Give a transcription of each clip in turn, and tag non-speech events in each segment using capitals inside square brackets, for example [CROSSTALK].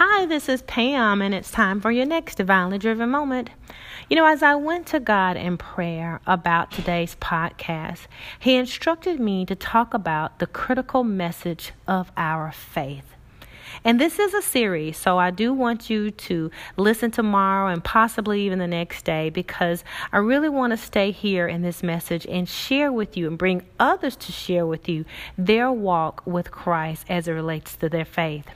Hi, this is Pam, and it's time for your next divinely driven moment. You know, as I went to God in prayer about today's podcast, He instructed me to talk about the critical message of our faith. And this is a series, so I do want you to listen tomorrow and possibly even the next day because I really want to stay here in this message and share with you and bring others to share with you their walk with Christ as it relates to their faith.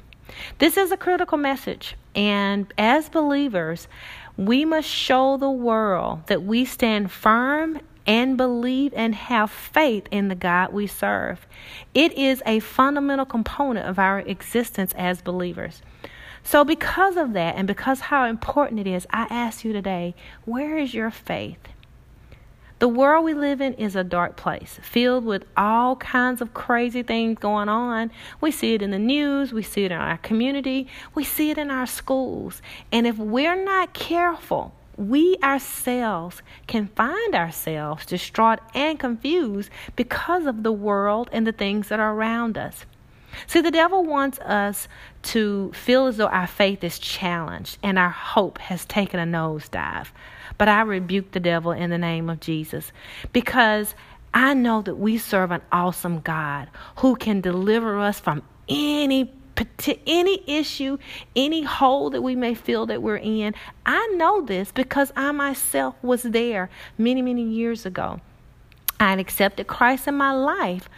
This is a critical message, and as believers, we must show the world that we stand firm and believe and have faith in the God we serve. It is a fundamental component of our existence as believers. So, because of that, and because how important it is, I ask you today where is your faith? The world we live in is a dark place, filled with all kinds of crazy things going on. We see it in the news, we see it in our community, we see it in our schools. And if we're not careful, we ourselves can find ourselves distraught and confused because of the world and the things that are around us. See, the devil wants us to feel as though our faith is challenged and our hope has taken a nosedive. But I rebuke the devil in the name of Jesus because I know that we serve an awesome God who can deliver us from any any issue, any hole that we may feel that we're in. I know this because I myself was there many, many years ago. I had accepted Christ in my life,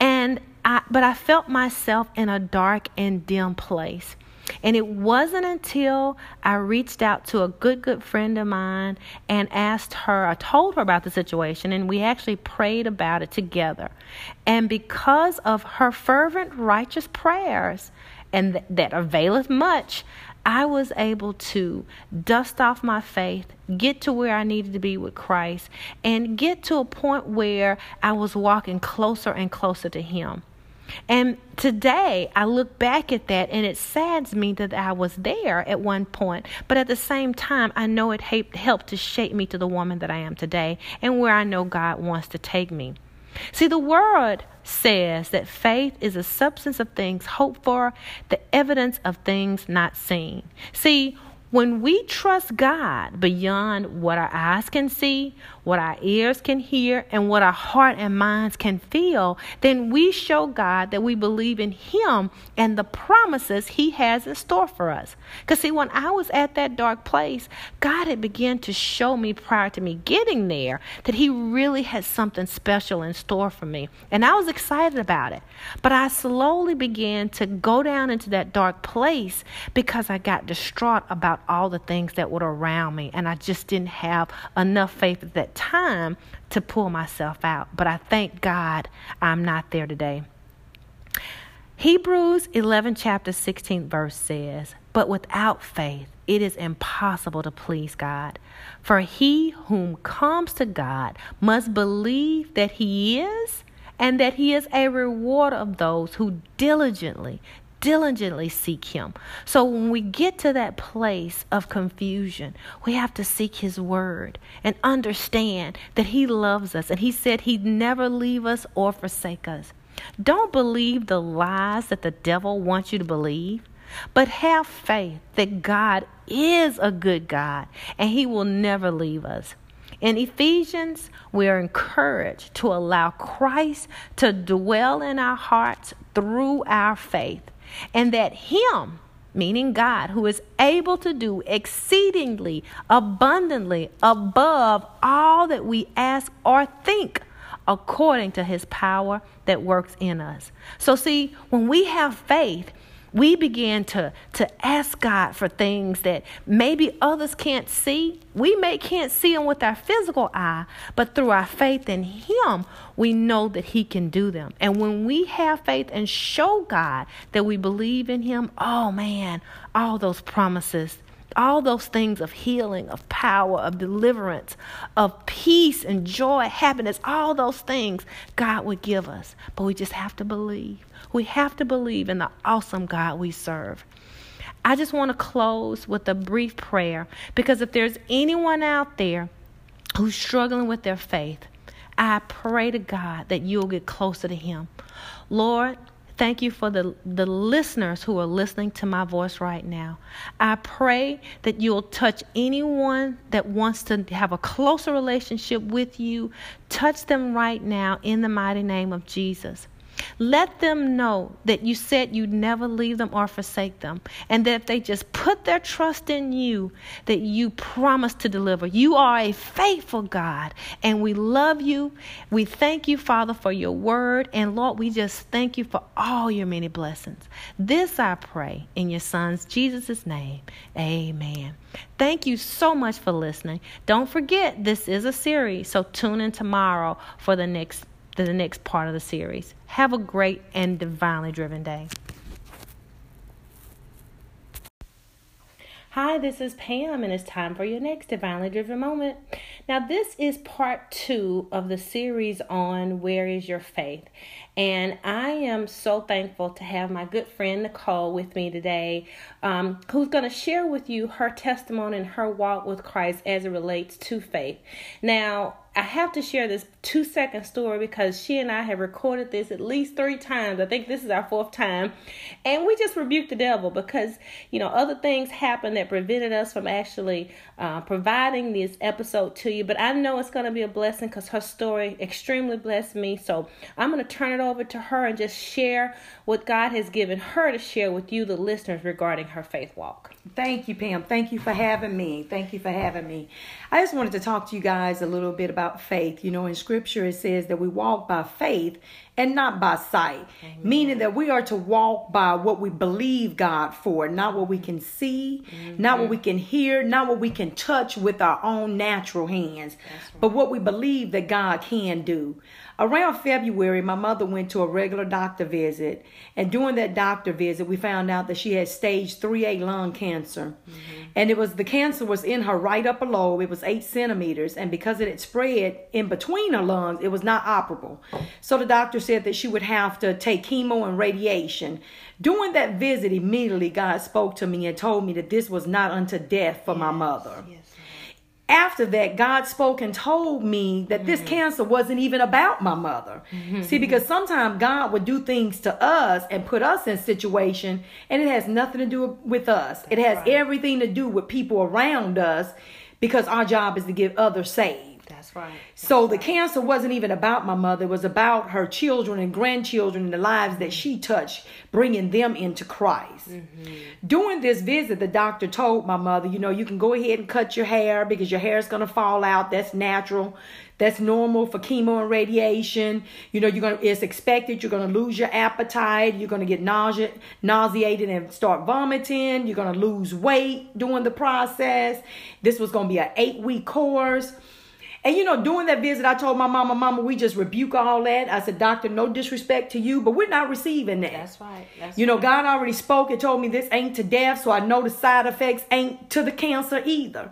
and I, but I felt myself in a dark and dim place. And it wasn't until I reached out to a good, good friend of mine and asked her, I told her about the situation, and we actually prayed about it together. And because of her fervent, righteous prayers, and th- that availeth much, I was able to dust off my faith, get to where I needed to be with Christ, and get to a point where I was walking closer and closer to Him. And today I look back at that and it saddens me that I was there at one point. But at the same time, I know it helped to shape me to the woman that I am today and where I know God wants to take me. See, the word says that faith is a substance of things hoped for, the evidence of things not seen. See, when we trust God beyond what our eyes can see, what our ears can hear, and what our heart and minds can feel, then we show God that we believe in Him and the promises He has in store for us. Because, see, when I was at that dark place, God had begun to show me prior to me getting there that He really had something special in store for me. And I was excited about it. But I slowly began to go down into that dark place because I got distraught about all the things that were around me. And I just didn't have enough faith at that time to pull myself out. But I thank God I'm not there today. Hebrews 11, chapter 16, verse says, But without faith, it is impossible to please God. For he whom comes to God must believe that he is, and that he is a rewarder of those who diligently diligently seek Him. So when we get to that place of confusion, we have to seek His Word and understand that He loves us and He said He'd never leave us or forsake us. Don't believe the lies that the devil wants you to believe. But have faith that God is a good God and He will never leave us. In Ephesians, we are encouraged to allow Christ to dwell in our hearts through our faith and that Him, meaning God, who is able to do exceedingly abundantly above all that we ask or think according to his power that works in us. So, see, when we have faith, we begin to, to ask God for things that maybe others can't see. We may can't see them with our physical eye, but through our faith in Him, we know that He can do them. And when we have faith and show God that we believe in Him, oh man, all those promises all those things of healing, of power, of deliverance, of peace and joy, happiness, all those things God would give us. But we just have to believe. We have to believe in the awesome God we serve. I just want to close with a brief prayer because if there's anyone out there who's struggling with their faith, I pray to God that you'll get closer to Him. Lord, Thank you for the, the listeners who are listening to my voice right now. I pray that you'll touch anyone that wants to have a closer relationship with you. Touch them right now in the mighty name of Jesus. Let them know that you said you'd never leave them or forsake them, and that if they just put their trust in you, that you promise to deliver. You are a faithful God, and we love you. We thank you, Father, for your word, and Lord, we just thank you for all your many blessings. This I pray in your Son's Jesus' name. Amen. Thank you so much for listening. Don't forget, this is a series, so tune in tomorrow for the next the next part of the series. Have a great and divinely driven day. Hi, this is Pam, and it's time for your next divinely driven moment. Now, this is part two of the series on Where is Your Faith? And I am so thankful to have my good friend Nicole with me today, um, who's going to share with you her testimony and her walk with Christ as it relates to faith. Now, I have to share this two second story because she and I have recorded this at least three times. I think this is our fourth time. And we just rebuked the devil because, you know, other things happened that prevented us from actually uh, providing this episode to you. But I know it's going to be a blessing because her story extremely blessed me. So I'm going to turn it over to her and just share what God has given her to share with you, the listeners, regarding her faith walk. Thank you, Pam. Thank you for having me. Thank you for having me. I just wanted to talk to you guys a little bit about faith. You know, in scripture it says that we walk by faith and not by sight, Amen. meaning that we are to walk by what we believe God for, not what we can see, mm-hmm. not what we can hear, not what we can touch with our own natural hands, right. but what we believe that God can do. Around February, my mother went to a regular doctor visit, and during that doctor visit, we found out that she had stage 3A lung cancer. Mm-hmm. And it was the cancer was in her right upper lobe. It was eight centimeters, and because it had spread in between her lungs, it was not operable. So the doctor said that she would have to take chemo and radiation. During that visit, immediately God spoke to me and told me that this was not unto death for yes, my mother. Yes after that, God spoke and told me that this mm-hmm. cancer wasn't even about my mother. Mm-hmm. See, because sometimes God would do things to us and put us in situation, and it has nothing to do with us. That's it has right. everything to do with people around us, because our job is to get others saved. That's right. That's so the cancer wasn't even about my mother. It was about her children and grandchildren and the lives that she touched, bringing them into Christ. Mm-hmm. During this visit, the doctor told my mother, you know, you can go ahead and cut your hair because your hair is going to fall out. That's natural. That's normal for chemo and radiation. You know, you're gonna it's expected. You're gonna lose your appetite. You're gonna get nausea, nauseated and start vomiting. You're gonna lose weight during the process. This was gonna be an eight week course. And you know, during that visit, I told my mama, Mama, we just rebuke all that. I said, Doctor, no disrespect to you, but we're not receiving that. That's right. That's you know, right. God already spoke and told me this ain't to death, so I know the side effects ain't to the cancer either.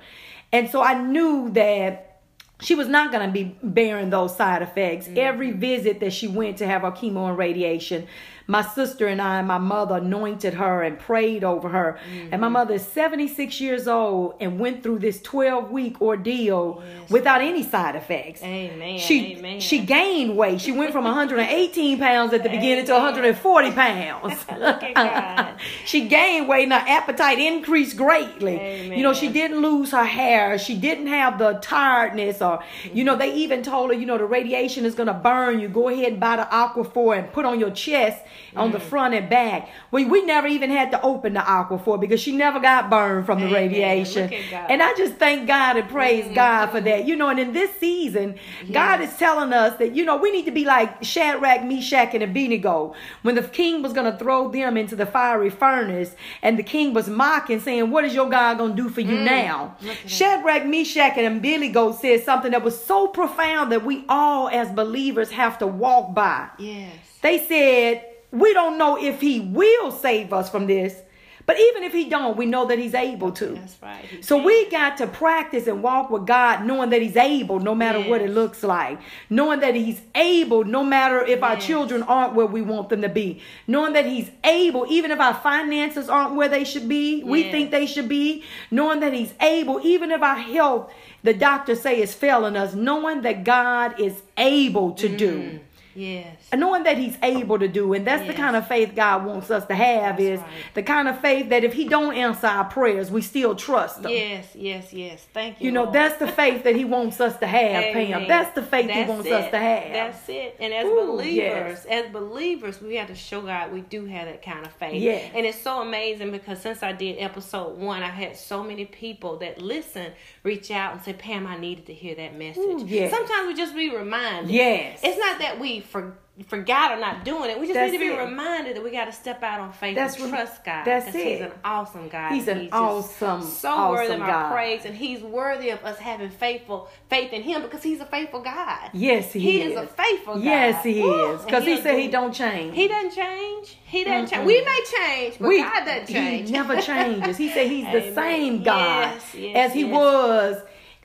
And so I knew that she was not going to be bearing those side effects. Mm-hmm. Every visit that she went to have her chemo and radiation, my sister and I, and my mother anointed her and prayed over her. Mm-hmm. And my mm-hmm. mother is 76 years old and went through this 12 week ordeal yes. without any side effects. Amen. She Amen. she gained weight. She went from 118 pounds at the beginning to 140 [LAUGHS] pounds. Look at God. [LAUGHS] she gained weight and her appetite increased greatly. Amen. You know, she didn't lose her hair. She didn't have the tiredness or you know, they even told her, you know, the radiation is gonna burn you. Go ahead and buy the Aquaphor and put on your chest on the mm. front and back. We we never even had to open the Aquaphor because she never got burned from the Amen. radiation. And I just thank God and praise mm-hmm. God for that. You know, and in this season, yes. God is telling us that, you know, we need to be like Shadrach, Meshach, and Abednego. When the king was going to throw them into the fiery furnace, and the king was mocking, saying, What is your God going to do for you mm. now? Shadrach, Meshach, and Abednego said something that was so profound that we all as believers have to walk by. Yes. They said, we don't know if he will save us from this. But even if he don't, we know that he's able to. That's right. So can. we got to practice and walk with God knowing that he's able no matter yes. what it looks like. Knowing that he's able no matter if yes. our children aren't where we want them to be. Knowing that he's able even if our finances aren't where they should be, yes. we think they should be. Knowing that he's able even if our health the doctors say is failing us, knowing that God is able to mm. do Yes. knowing that he's able to do and that's the kind of faith god wants us to have That's is right. the kind of faith that if he don't answer our prayers we still trust him Yes, yes, yes. Thank you. you know Lord. that's the faith that he wants us to have pam that's the faith he wants it. us to have That's it. And as Ooh, believers, yes. as believers, we have to show God we do have that kind of faith. Yes. And it's so amazing because since I did episode one, I had so many people that listen reach out and say, Pam, I needed to hear that message. Ooh, yes. Sometimes we just be reminded. yes It's not that we for, forgot or not doing it. We just That's need to be it. reminded that we got to step out on faith That's and trust God. That's it. He's an awesome God. He's an just awesome, so worthy of awesome our praise, and He's worthy of us having faithful faith in Him because He's a faithful God. yes he, He is is a faithful God. yes he is because he said he do- don't change He doesn't change. He doesn't change. Mm-mm. We may change, but we, God doesn't change. He never changes. He said he's the [LAUGHS] same God Yes, yes, as he was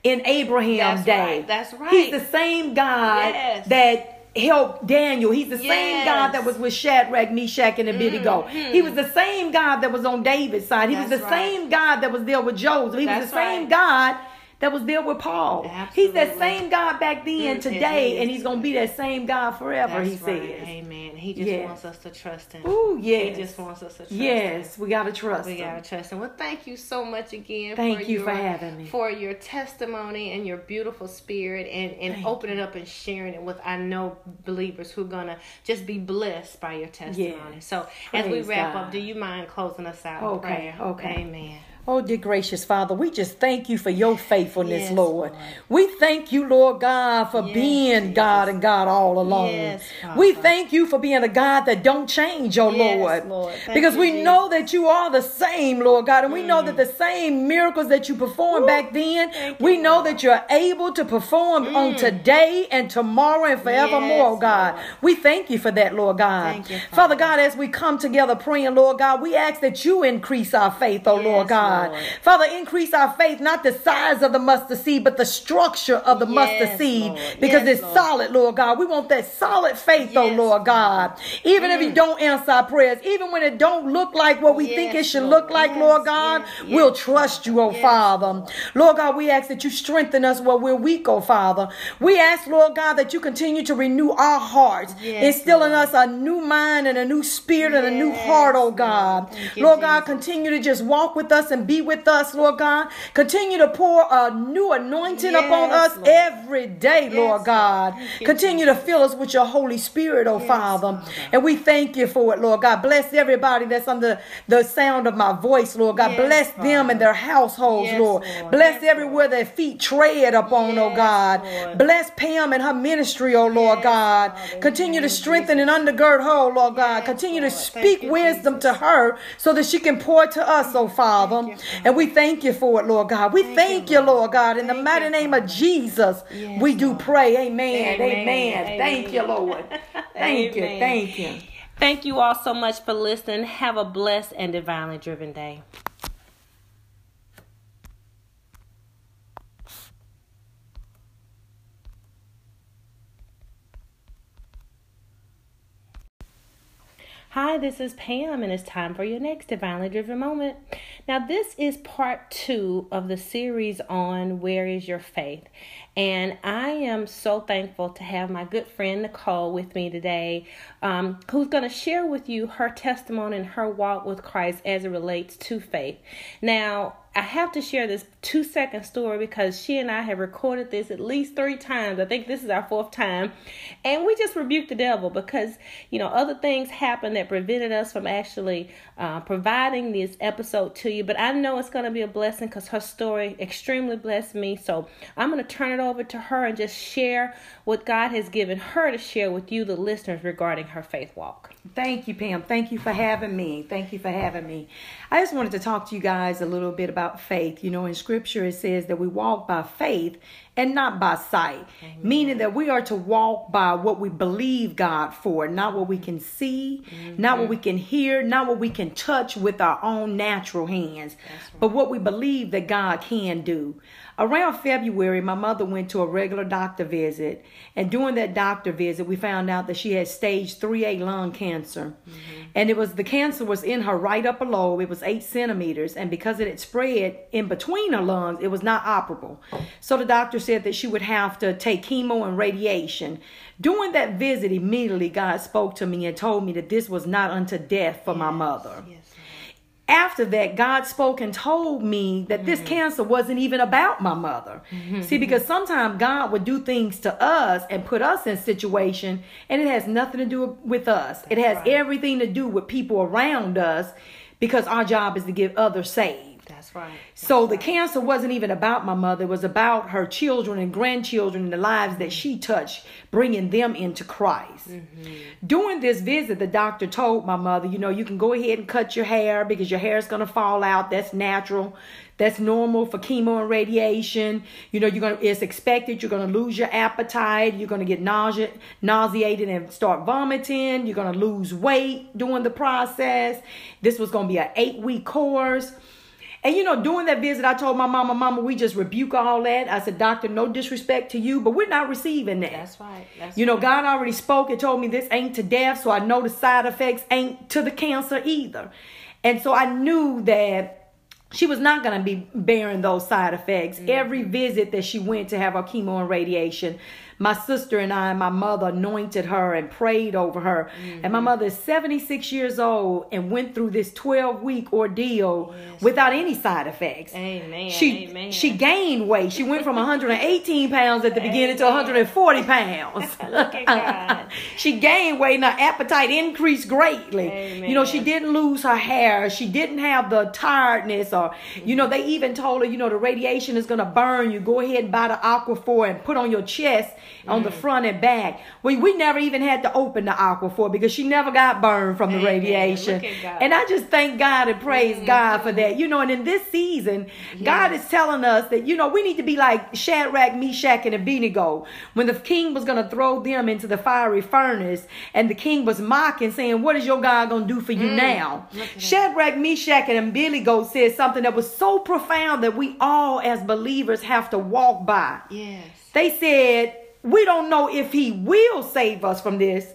in Abraham's That's day. right, that's right. He's the same God Yes. that helped Daniel. He's the same God that was with Shadrach, Meshach, and Abednego. Mhm. He was the same God that was on David's side. He was the right. same God that was there with Joseph. He was That's the same right. God that was there with Paul. He's that same God back then, Mm, today, and he's going to be that same God forever, That's he right. says. Amen. He just Yes. wants us to trust Him. Ooh, yes. He just wants us to trust Him. Yes, we got to trust We him. gotta trust him. Well, thank you so much again. Thank for you your, for having me. For your testimony and your beautiful spirit, and and Thank opening up and sharing it with I know believers who are gonna just be blessed by your testimony. Yes. So as we wrap God. up, do you mind closing us out? Okay, prayer? okay. Amen. Oh, dear gracious Father, we just thank you for your faithfulness, Yes, Lord. Lord. We thank you, Lord God, for Yes, being. God and God all alone. Yes, we thank you for being a God that don't change, oh Lord. Lord. Because you, we Jesus. know that you are the same, Lord God, and we know that mm. the same miracles that you performed back then, Thank you, we know Lord. that you're able to perform on mm. today and tomorrow and forevermore, oh God. We thank you for that, Lord God. You, Father Father. God, as we come together praying, Lord God, we ask that you increase our faith, oh Lord God. Lord. Father, increase our faith, not the size of the mustard seed, but the structure of the Yes, mustard seed, Lord. because Yes, it's Lord. solid, Lord God. We want that solid faith, oh Yes, Lord God. Even if you mm. don't answer our prayers, even when it don't look like what we think it should look like, Lord God, we'll trust you, oh Father. Lord. God, we ask that you strengthen us where we're weak, oh Father. We ask, Lord God, that you continue to renew our hearts, instill in us a new mind and a new spirit and a new heart, oh God. Lord God, continue to just walk with us and be with us, Lord God. Continue to pour a new anointing upon us Lord. every day, Lord Lord. God. You, Continue to fill us with your Holy Spirit, oh Father. Father. And we thank you for it, Lord God. Bless everybody that's under the sound of my voice, Lord God. Yes, Bless them and their households, Yes, Lord. Lord. Bless Yes, everywhere their feet tread upon, oh God. Lord. Bless Pam and her ministry, oh Lord Yes, God. Father. Continue to strengthen and undergird her, oh Lord God. Yes, Continue to Lord. Speak wisdom to her so that she can pour to us, oh Father. You, And we thank you for it, Lord God. We thank, Thank you, you, Lord God. In the mighty you, name of Jesus, Yes, we do Lord. pray. Amen. Amen. Amen. Thank you, Lord. [LAUGHS] Thank you. Thank you. Thank you all so much for listening. Have a blessed and divinely driven day. Hi, this is Pam, and it's time for your next Divinely Driven Moment. Now, this is part two of the series on Where is Your Faith? And I am so thankful to have my good friend Nicole with me today, um, who's going to share with you her testimony and her walk with Christ as it relates to faith. Now, I have to share this two second story because she and I have recorded this at least three times. I think this is our fourth time. And we just rebuked the devil because, you know, other things happened that prevented us from actually uh, providing this episode to you. But I know it's going to be a blessing because her story extremely blessed me. So I'm going to turn it over to her and just share what God has given her to share with you, the listeners, regarding her faith walk. Thank you, Pam. Thank you for having me. Thank you for having me. I just wanted to talk to you guys a little bit about faith. You know, in scripture it says that we walk by faith and not by sight, meaning that we are to walk by what we believe God for, not what we can see, not what we mm-hmm. can hear, not what we can touch with our own natural hands, but what we believe that God can do. Around February, my mother went to a regular doctor visit, and during that doctor visit, we found out that she had stage 3A lung cancer. Mm-hmm. And it was the cancer was in her right upper lobe. It was eight centimeters, and because it had spread in between her lungs, it was not operable. So the doctor said that she would have to take chemo and radiation. During that visit, immediately God spoke to me and told me that this was not unto death for my mother. Yes. After that, God spoke and told me that this mm-hmm. cancer wasn't even about my mother. Mm-hmm. See, because sometimes God would do things to us and put us in situation, and it has nothing to do with us. it has right. everything to do with people around us, because our job is to get others saved. That's right. So the cancer wasn't even about my mother. It was about her children and grandchildren and the lives that she touched, bringing them into Christ. Mm-hmm. During this visit, the doctor told my mother, you know, you can go ahead and cut your hair because your hair is going to fall out. That's natural. That's normal for chemo and radiation. You know, you're gonna it's expected. You're gonna lose your appetite. You're gonna get nausea, nauseated, and start vomiting. You're gonna lose weight during the process. This was gonna be an eight week course. And you know, during that visit, I told my mama, Mama, we just rebuke all that. I said, Doctor, no disrespect to you, but we're not receiving that. That's right. That's You know, right. God already spoke and told me this ain't to death, so I know the side effects ain't to the cancer either. And so I knew that she was not going to be bearing those side effects. Mm-hmm. Every visit that she went to have her chemo and radiation, my sister and I, and my mother anointed her and prayed over her. And Mm-hmm. my mother is 76 years old and went through this 12 week ordeal without any side effects. Amen. She Amen. she gained weight. She went from 118 pounds at the beginning to 140 pounds. [LAUGHS] Look at God. [LAUGHS] she gained weight and her appetite increased greatly. Amen. You know, she didn't lose her hair. She didn't have the tiredness or you know, they even told her, you know, the radiation is gonna burn you. Go ahead and buy the Aquaphor and put on your chest on Mm. the front and back. We we never even had to open the Aquaphor because she never got burned from the Amen. radiation. Look at God. And I just thank God and praise Mm-hmm. God for that. You know, and in this season, God is telling us that, you know, we need to be like Shadrach, Meshach, and Abednego. When the king was going to throw them into the fiery furnace, and the king was mocking, saying, What is your God going to do for you now? Mm. That. Shadrach, Meshach, and Abednego said something that was so profound that we all, as believers, have to walk by. Yes. They said, We don't know if he will save us from this,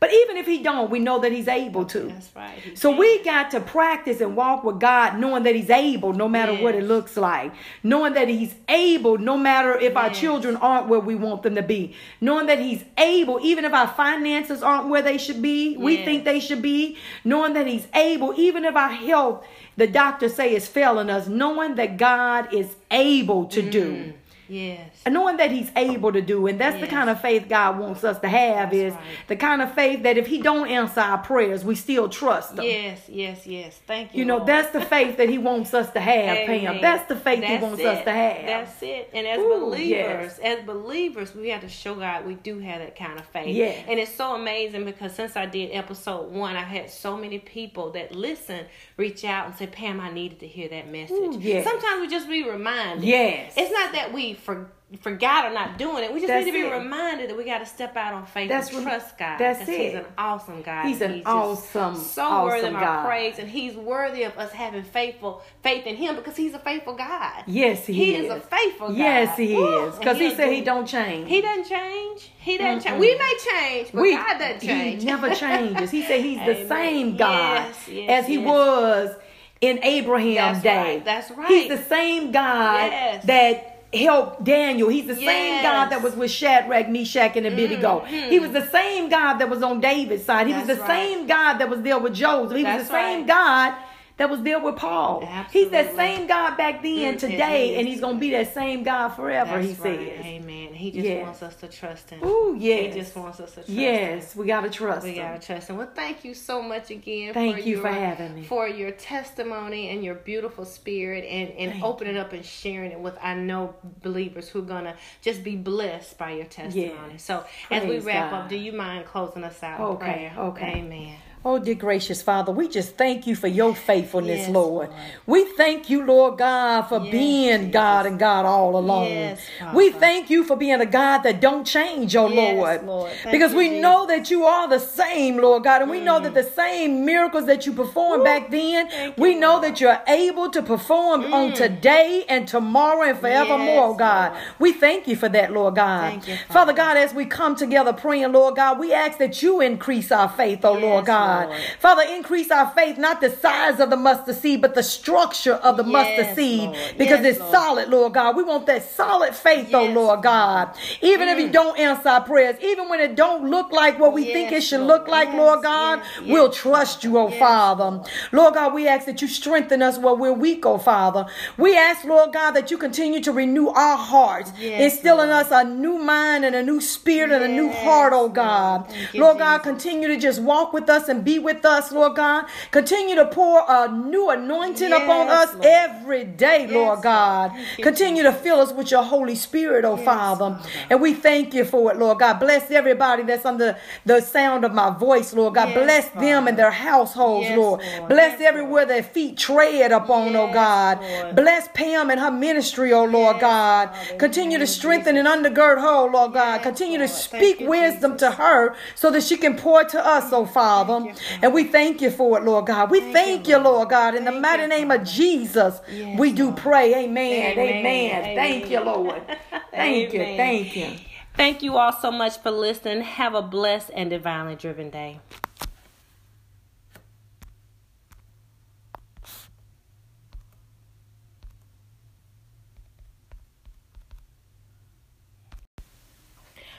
but even if he don't, we know that he's able to. That's right. So we got to practice and walk with God, knowing that He's able, no matter what it looks like. Knowing that He's able, no matter if our children aren't where we want them to be. Knowing that He's able, even if our finances aren't where they should be, we Yes. think they should be. Knowing that He's able, even if our health, the doctors say is failing us. Knowing that God is able to do. Mm. Yes. And knowing that he's able to do and that's the kind of faith god wants us to have That's is right. the kind of faith that if he don't answer our prayers we still trust him Yes, yes, yes. Thank you. you know Lord. that's the faith that he wants us to have pam that's the faith he wants it. us to have That's it. And as Ooh, believers, yes. as believers, we have to show God we do have that kind of faith. Yes. And it's so amazing because since I did episode one, I had so many people that listen, reach out and say, Pam, I needed to hear that message. Ooh, yes. Sometimes we just be reminded. Yes. It's not that we for, forgot or not doing it. We just That's need to be it. reminded that we got to step out on faith That's and trust God. That's it. He's an awesome God. He's an just awesome, so worthy awesome of our God. praise, and He's worthy of us having faithful faith in Him because He's a faithful God. yes he, He is. is a faithful God. yes he is because he said do- he don't change He doesn't change. He doesn't change. We may change, but We- God doesn't change. He never [LAUGHS] changes. He said he's the same God Yes, yes, as he yes. was in Abraham's That's day. right, that's right. He's the same God Yes. that helped Daniel. He's the same God that was with Shadrach, Meshach, and Abednego. He was the same God that was on David's side. He was the Mm-hmm. Right. same God that was there with Joseph. He was the same right. God that was there with Paul. He's that same God back then, today, and he's going to be that same God forever, That's he right. says. Amen. He just Yes. wants us to trust Him. Ooh, yes. He just wants us to trust Him. Yes, we got to trust We him. We gotta trust him. Well, thank you so much again. Thank for you your, for having me. For your testimony and your beautiful spirit, and and Thank opening up and sharing it with I know believers who are gonna just be blessed by your testimony. Yes. So as we wrap God. up, do you mind closing us out Okay, okay. Amen. Oh, dear gracious Father, we just thank you for your faithfulness, Yes, Lord. Lord. We thank you, Lord God, for Yes, being Jesus. God and God all along. Yes, we thank you for being a God that don't change, oh Lord. Lord. Because you, we Jesus. Mm. know that you are the same, Lord God, and we know that the same miracles that you performed back then, we you, know Lord. Mm. that you're able to perform on today and tomorrow and forevermore, oh God. We thank you for that, Lord God. You, Father Father. God, as we come together praying, Lord God, we ask that you increase our faith, oh Lord God. God. Father, increase our faith, not the size of the mustard seed, but the structure of the Yes, mustard seed Lord. because Yes, it's Lord. solid, Lord God. We want that solid faith, oh Yes, Lord God. Even if you mm. don't answer our prayers, even when it don't look like what we think it should Lord. look like, Lord God, we'll trust you, oh Father. Lord. God, we ask that you strengthen us where we're weak, oh Father. We ask, Lord God, that you continue to renew our hearts, instill in us a new mind and a new spirit and a new heart, oh God. Lord God, continue to just walk with us and be with us, Lord God. Continue to pour a new anointing upon us Lord. every day, Lord Lord. God. Continue to fill us with your Holy Spirit, oh Yes, Father. Father. And we thank you for it, Lord God. Bless everybody that's under the sound of my voice, Lord God. Yes, Bless them and their households, Yes, Lord. Bless Yes, everywhere their feet tread upon, oh God. Bless Pam and her ministry, oh Lord God. Father. Continue In to strengthen and undergird her, oh Lord God. Yes, Continue to speak you, wisdom Jesus. to her so that she can pour to us, oh Father. Thank you, And we thank you for it, Lord God. We Thank thank, you, you, Lord. Lord God. In the mighty you, name of Jesus, Yes, we do pray. Amen. Amen. Amen. Thank you, Lord. [LAUGHS] Thank you. Thank you. Thank you all so much for listening. Have a blessed and divinely driven day.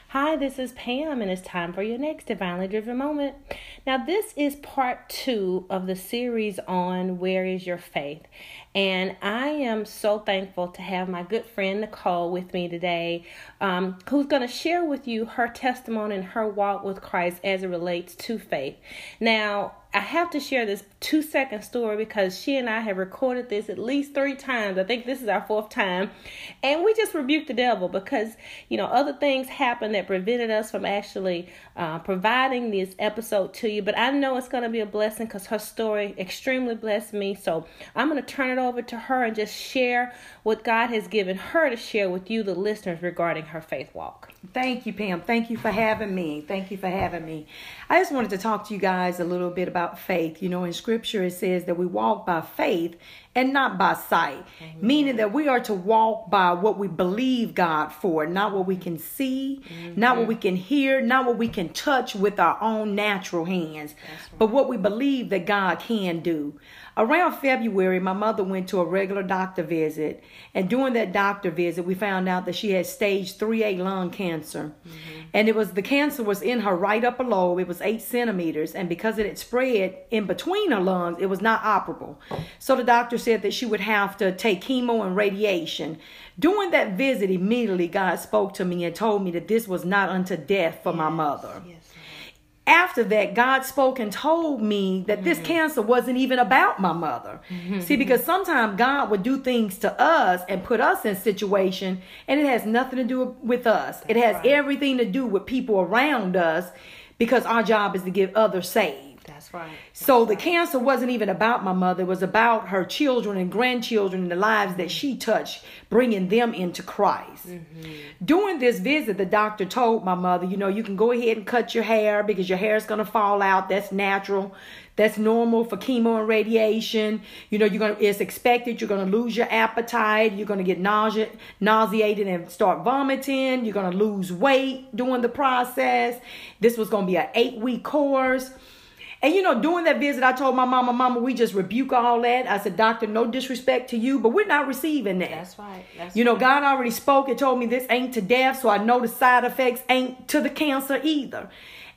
Hi, this is Pam, and it's time for your next divinely driven moment. Now, this is part two of the series on Where is Your Faith? And I am so thankful to have my good friend Nicole with me today, um, who's going to share with you her testimony and her walk with Christ as it relates to faith. Now, I have to share this two second story because she and I have recorded this at least three times. I think this is our fourth time. And we just rebuked the devil because, you know, other things happened that prevented us from actually uh, providing this episode to you. But I know it's going to be a blessing because her story extremely blessed me. So I'm going to turn it over to her and just share what God has given her to share with you, the listeners, regarding her faith walk. Thank you, Pam. Thank you for having me. Thank you for having me. I just wanted to talk to you guys a little bit about faith. You know, in scripture it says that we walk by faith and not by sight, meaning that we are to walk by what we believe God for, not what we can see, not what mm-hmm. we can hear, not what we can touch with our own natural hands, but what we believe that God can do. Around February, my mother went to a regular doctor visit, and during that doctor visit, we found out that she had stage 3A lung cancer. Mm-hmm. And it was the cancer was in her right upper lobe. It was eight centimeters, and because it had spread in between her lungs, it was not operable. So the doctor said that she would have to take chemo and radiation. During that visit, immediately God spoke to me and told me that this was not unto death for my mother Yes. After that, God spoke and told me that this mm-hmm. cancer wasn't even about my mother. Mm-hmm. See, because sometimes God would do things to us and put us in situation, and it has nothing to do with us. it has right. everything to do with people around us, because our job is to get others saved. That's right. So the cancer wasn't even about my mother. It was about her children and grandchildren and the lives that she touched, bringing them into Christ. Mm-hmm. During this visit, the doctor told my mother, you know, you can go ahead and cut your hair because your hair is going to fall out. That's natural. That's normal for chemo and radiation. You know, you're gonna it's expected. You're gonna lose your appetite. You're gonna get nausea, nauseated and start vomiting. You're gonna lose weight during the process. This was gonna be an eight week course. And you know, during that visit, I told my mama, Mama, we just rebuke all that. I said, Doctor, no disrespect to you, but we're not receiving that. That's right. That's You know, right. God already spoke and told me this ain't to death, so I know the side effects ain't to the cancer either.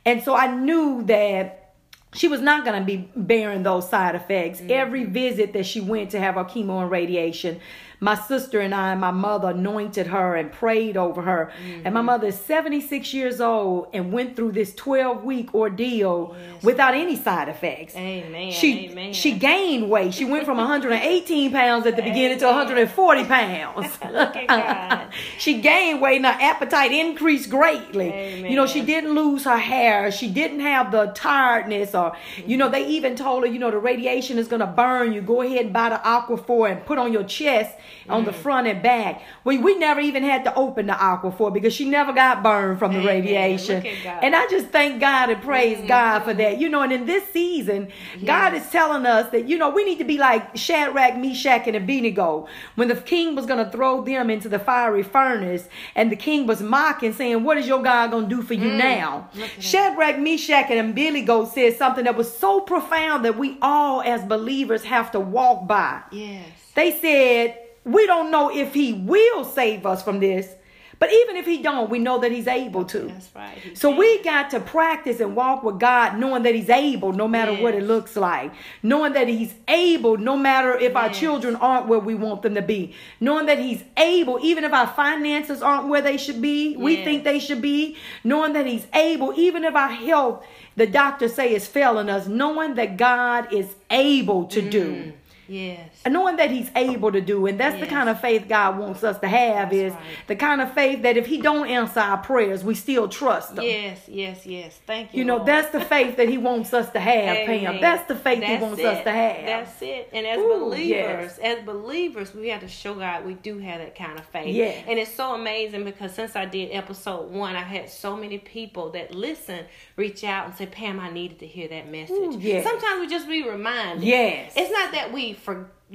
And so I knew that she was not going to be bearing those side effects. Mm-hmm. Every visit that she went to have her chemo and radiation, my sister and I and my mother anointed her and prayed over her. And my mm-hmm. mother is 76 years old and went through this 12 week ordeal without any side effects. Amen. She Amen. she gained weight. She went from 118 pounds at the beginning to 140 [LAUGHS] pounds. Look at God. [LAUGHS] she gained weight and her appetite increased greatly. Amen. You know, she didn't lose her hair. She didn't have the tiredness or you know, they even told her, you know, the radiation is gonna burn you. Go ahead and buy the Aquaphor and put on your chest on the Mm. front and back. We we never even had to open the Aquaphor because she never got burned from the Amen. radiation. Look at God. And I just thank God and praise God for that. You know, and in this season, God is telling us that, you know, we need to be like Shadrach, Meshach, and Abednego. When the king was going to throw them into the fiery furnace, and the king was mocking, saying, What is your God going to do for you now? Shadrach, Meshach, and Abednego said something that was so profound that we all as believers have to walk by. Yes. They said, We don't know if he will save us from this, but even if he don't, we know that he's able to. That's right. So can. we got to practice and walk with God knowing that he's able no matter what it looks like. Knowing that he's able no matter if our children aren't where we want them to be. Knowing that he's able even if our finances aren't where they should be, we think they should be. Knowing that he's able even if our health the doctors say is failing us, knowing that God is able to do. Mm-hmm. Yes. Knowing that he's able to do and that's the kind of faith god wants us to have That's is right. the kind of faith that if he don't answer our prayers we still trust him Yes, yes, yes. Thank you. you know Lord. that's the faith that he wants us to have pam Amen. that's the faith he wants it. us to have That's it. And as Ooh, believers, yes. as believers, we have to show God we do have that kind of faith. Yes. And it's so amazing because since I did episode one, I had so many people that listen reach out and say, Pam, I needed to hear that message. Ooh, yes. Sometimes we just be reminded. Yes. It's not that we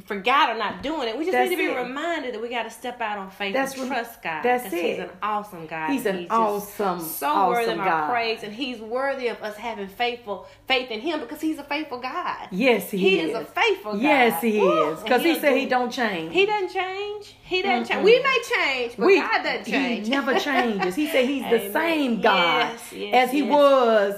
for, forgot or not doing it. We just That's need to be it. reminded that we got to step out on faith That's and trust God. that's 'cause He's an awesome God. He's an just awesome, so worthy of awesome our God. praise, and He's worthy of us having faithful faith in Him because He's a faithful God. yes he, He is is a faithful God. yes he is because he said he do- don't change He doesn't change. He doesn't change. Mm-mm. We may change, but we, God doesn't change. he never changes he said he's the [LAUGHS] same god Yes, yes, as he yes. was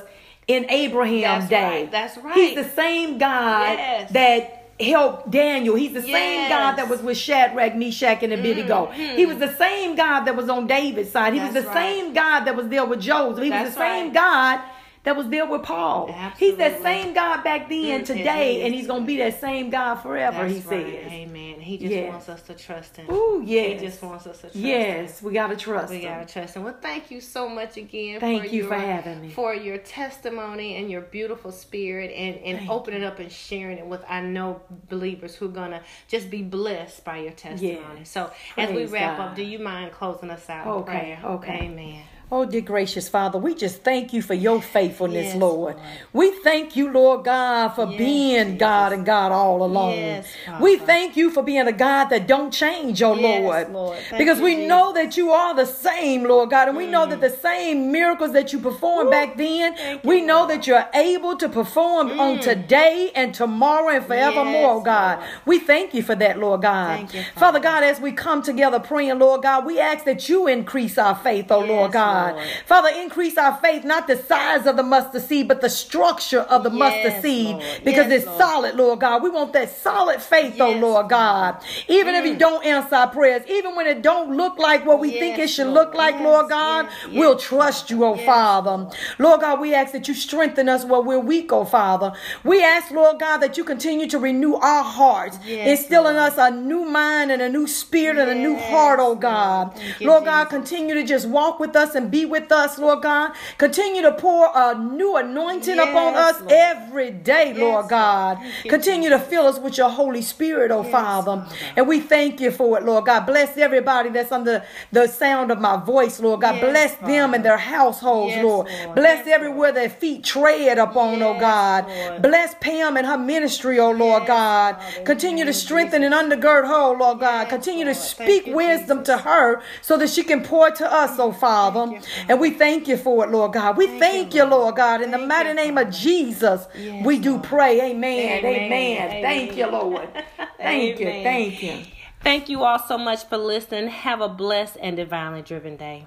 in abraham's That's day right, that's right. he's the same god that helped Daniel. He's the same God that was with Shadrach, Meshach, and Abednego. Mhm. He was the same God that was on David's side. He was the right. same God that was there with Joseph. He was the same right. God that was there with Paul. He's that same God back then, today, and he's going to be that same God forever, That's he right. says. Amen. He just Yes. wants us to trust Him. Ooh, yes. He just wants us to trust Him. Yes, we got to trust We him. gotta trust him. Well, thank you so much again. Thank for you your, for having me. For your testimony and your beautiful spirit, and and Thank opening up and sharing it with I know believers who are gonna just be blessed by your testimony. Yes. So as we wrap God. up, do you mind closing us out Okay, in prayer? okay. Amen. Oh, dear gracious Father, we just thank you for your faithfulness, Yes, Lord. Lord. We thank you, Lord God, for Yes, being. God and God all alone. Yes, we thank you for being a God that don't change, oh Lord. Lord. Because you, we Jesus. Mm. know that you are the same, Lord God, and we know that the same miracles that you performed back then, we you, know Lord. Mm. that you're able to perform on today and tomorrow and forevermore, God. We thank you for that, Lord God. You, Father Father. God, as we come together praying, Lord God, we ask that you increase our faith, oh Lord Yes, God. Lord. Father, increase our faith, not the size of the mustard seed, but the structure of the Yes, mustard seed, Lord. because Yes, it's Lord. solid, Lord God. We want that solid faith, oh Yes, Lord God. Even if you mm. don't answer our prayers, even when it don't look like what we think it should look like, Lord God, we'll trust you, oh Father. Lord. God, we ask that you strengthen us where we're weak, oh Father. We ask, Lord God, that you continue to renew our hearts, instill in us a new mind and a new spirit and a new heart, oh God. Lord God, continue to just walk with us and be with us, Lord God. Continue to pour a new anointing upon us Lord. every day, Lord Lord. God. You, Continue to fill us with your Holy Spirit, oh Father. And we thank you for it, Lord God. Bless everybody that's under the sound of my voice, Lord God. Yes, Bless them and their households, Yes, Lord. Lord. Bless Yes, everywhere their feet tread upon, oh God. Lord. Bless Pam and her ministry, oh Lord Yes, God. Father, Continue to strengthen and undergird her, oh Lord God. Yes, Continue to Lord. Speak you, wisdom Jesus. to her so that she can pour to us, mm, oh Father. You, Father. And we thank you for it, Lord God. We thank, Thank you, you, Lord God. In the mighty you, name of Jesus, Yes, we do pray. Amen. Amen. Amen. Thank you, Lord. [LAUGHS] Thank you. Thank you. Thank you all so much for listening. Have a blessed and divinely driven day.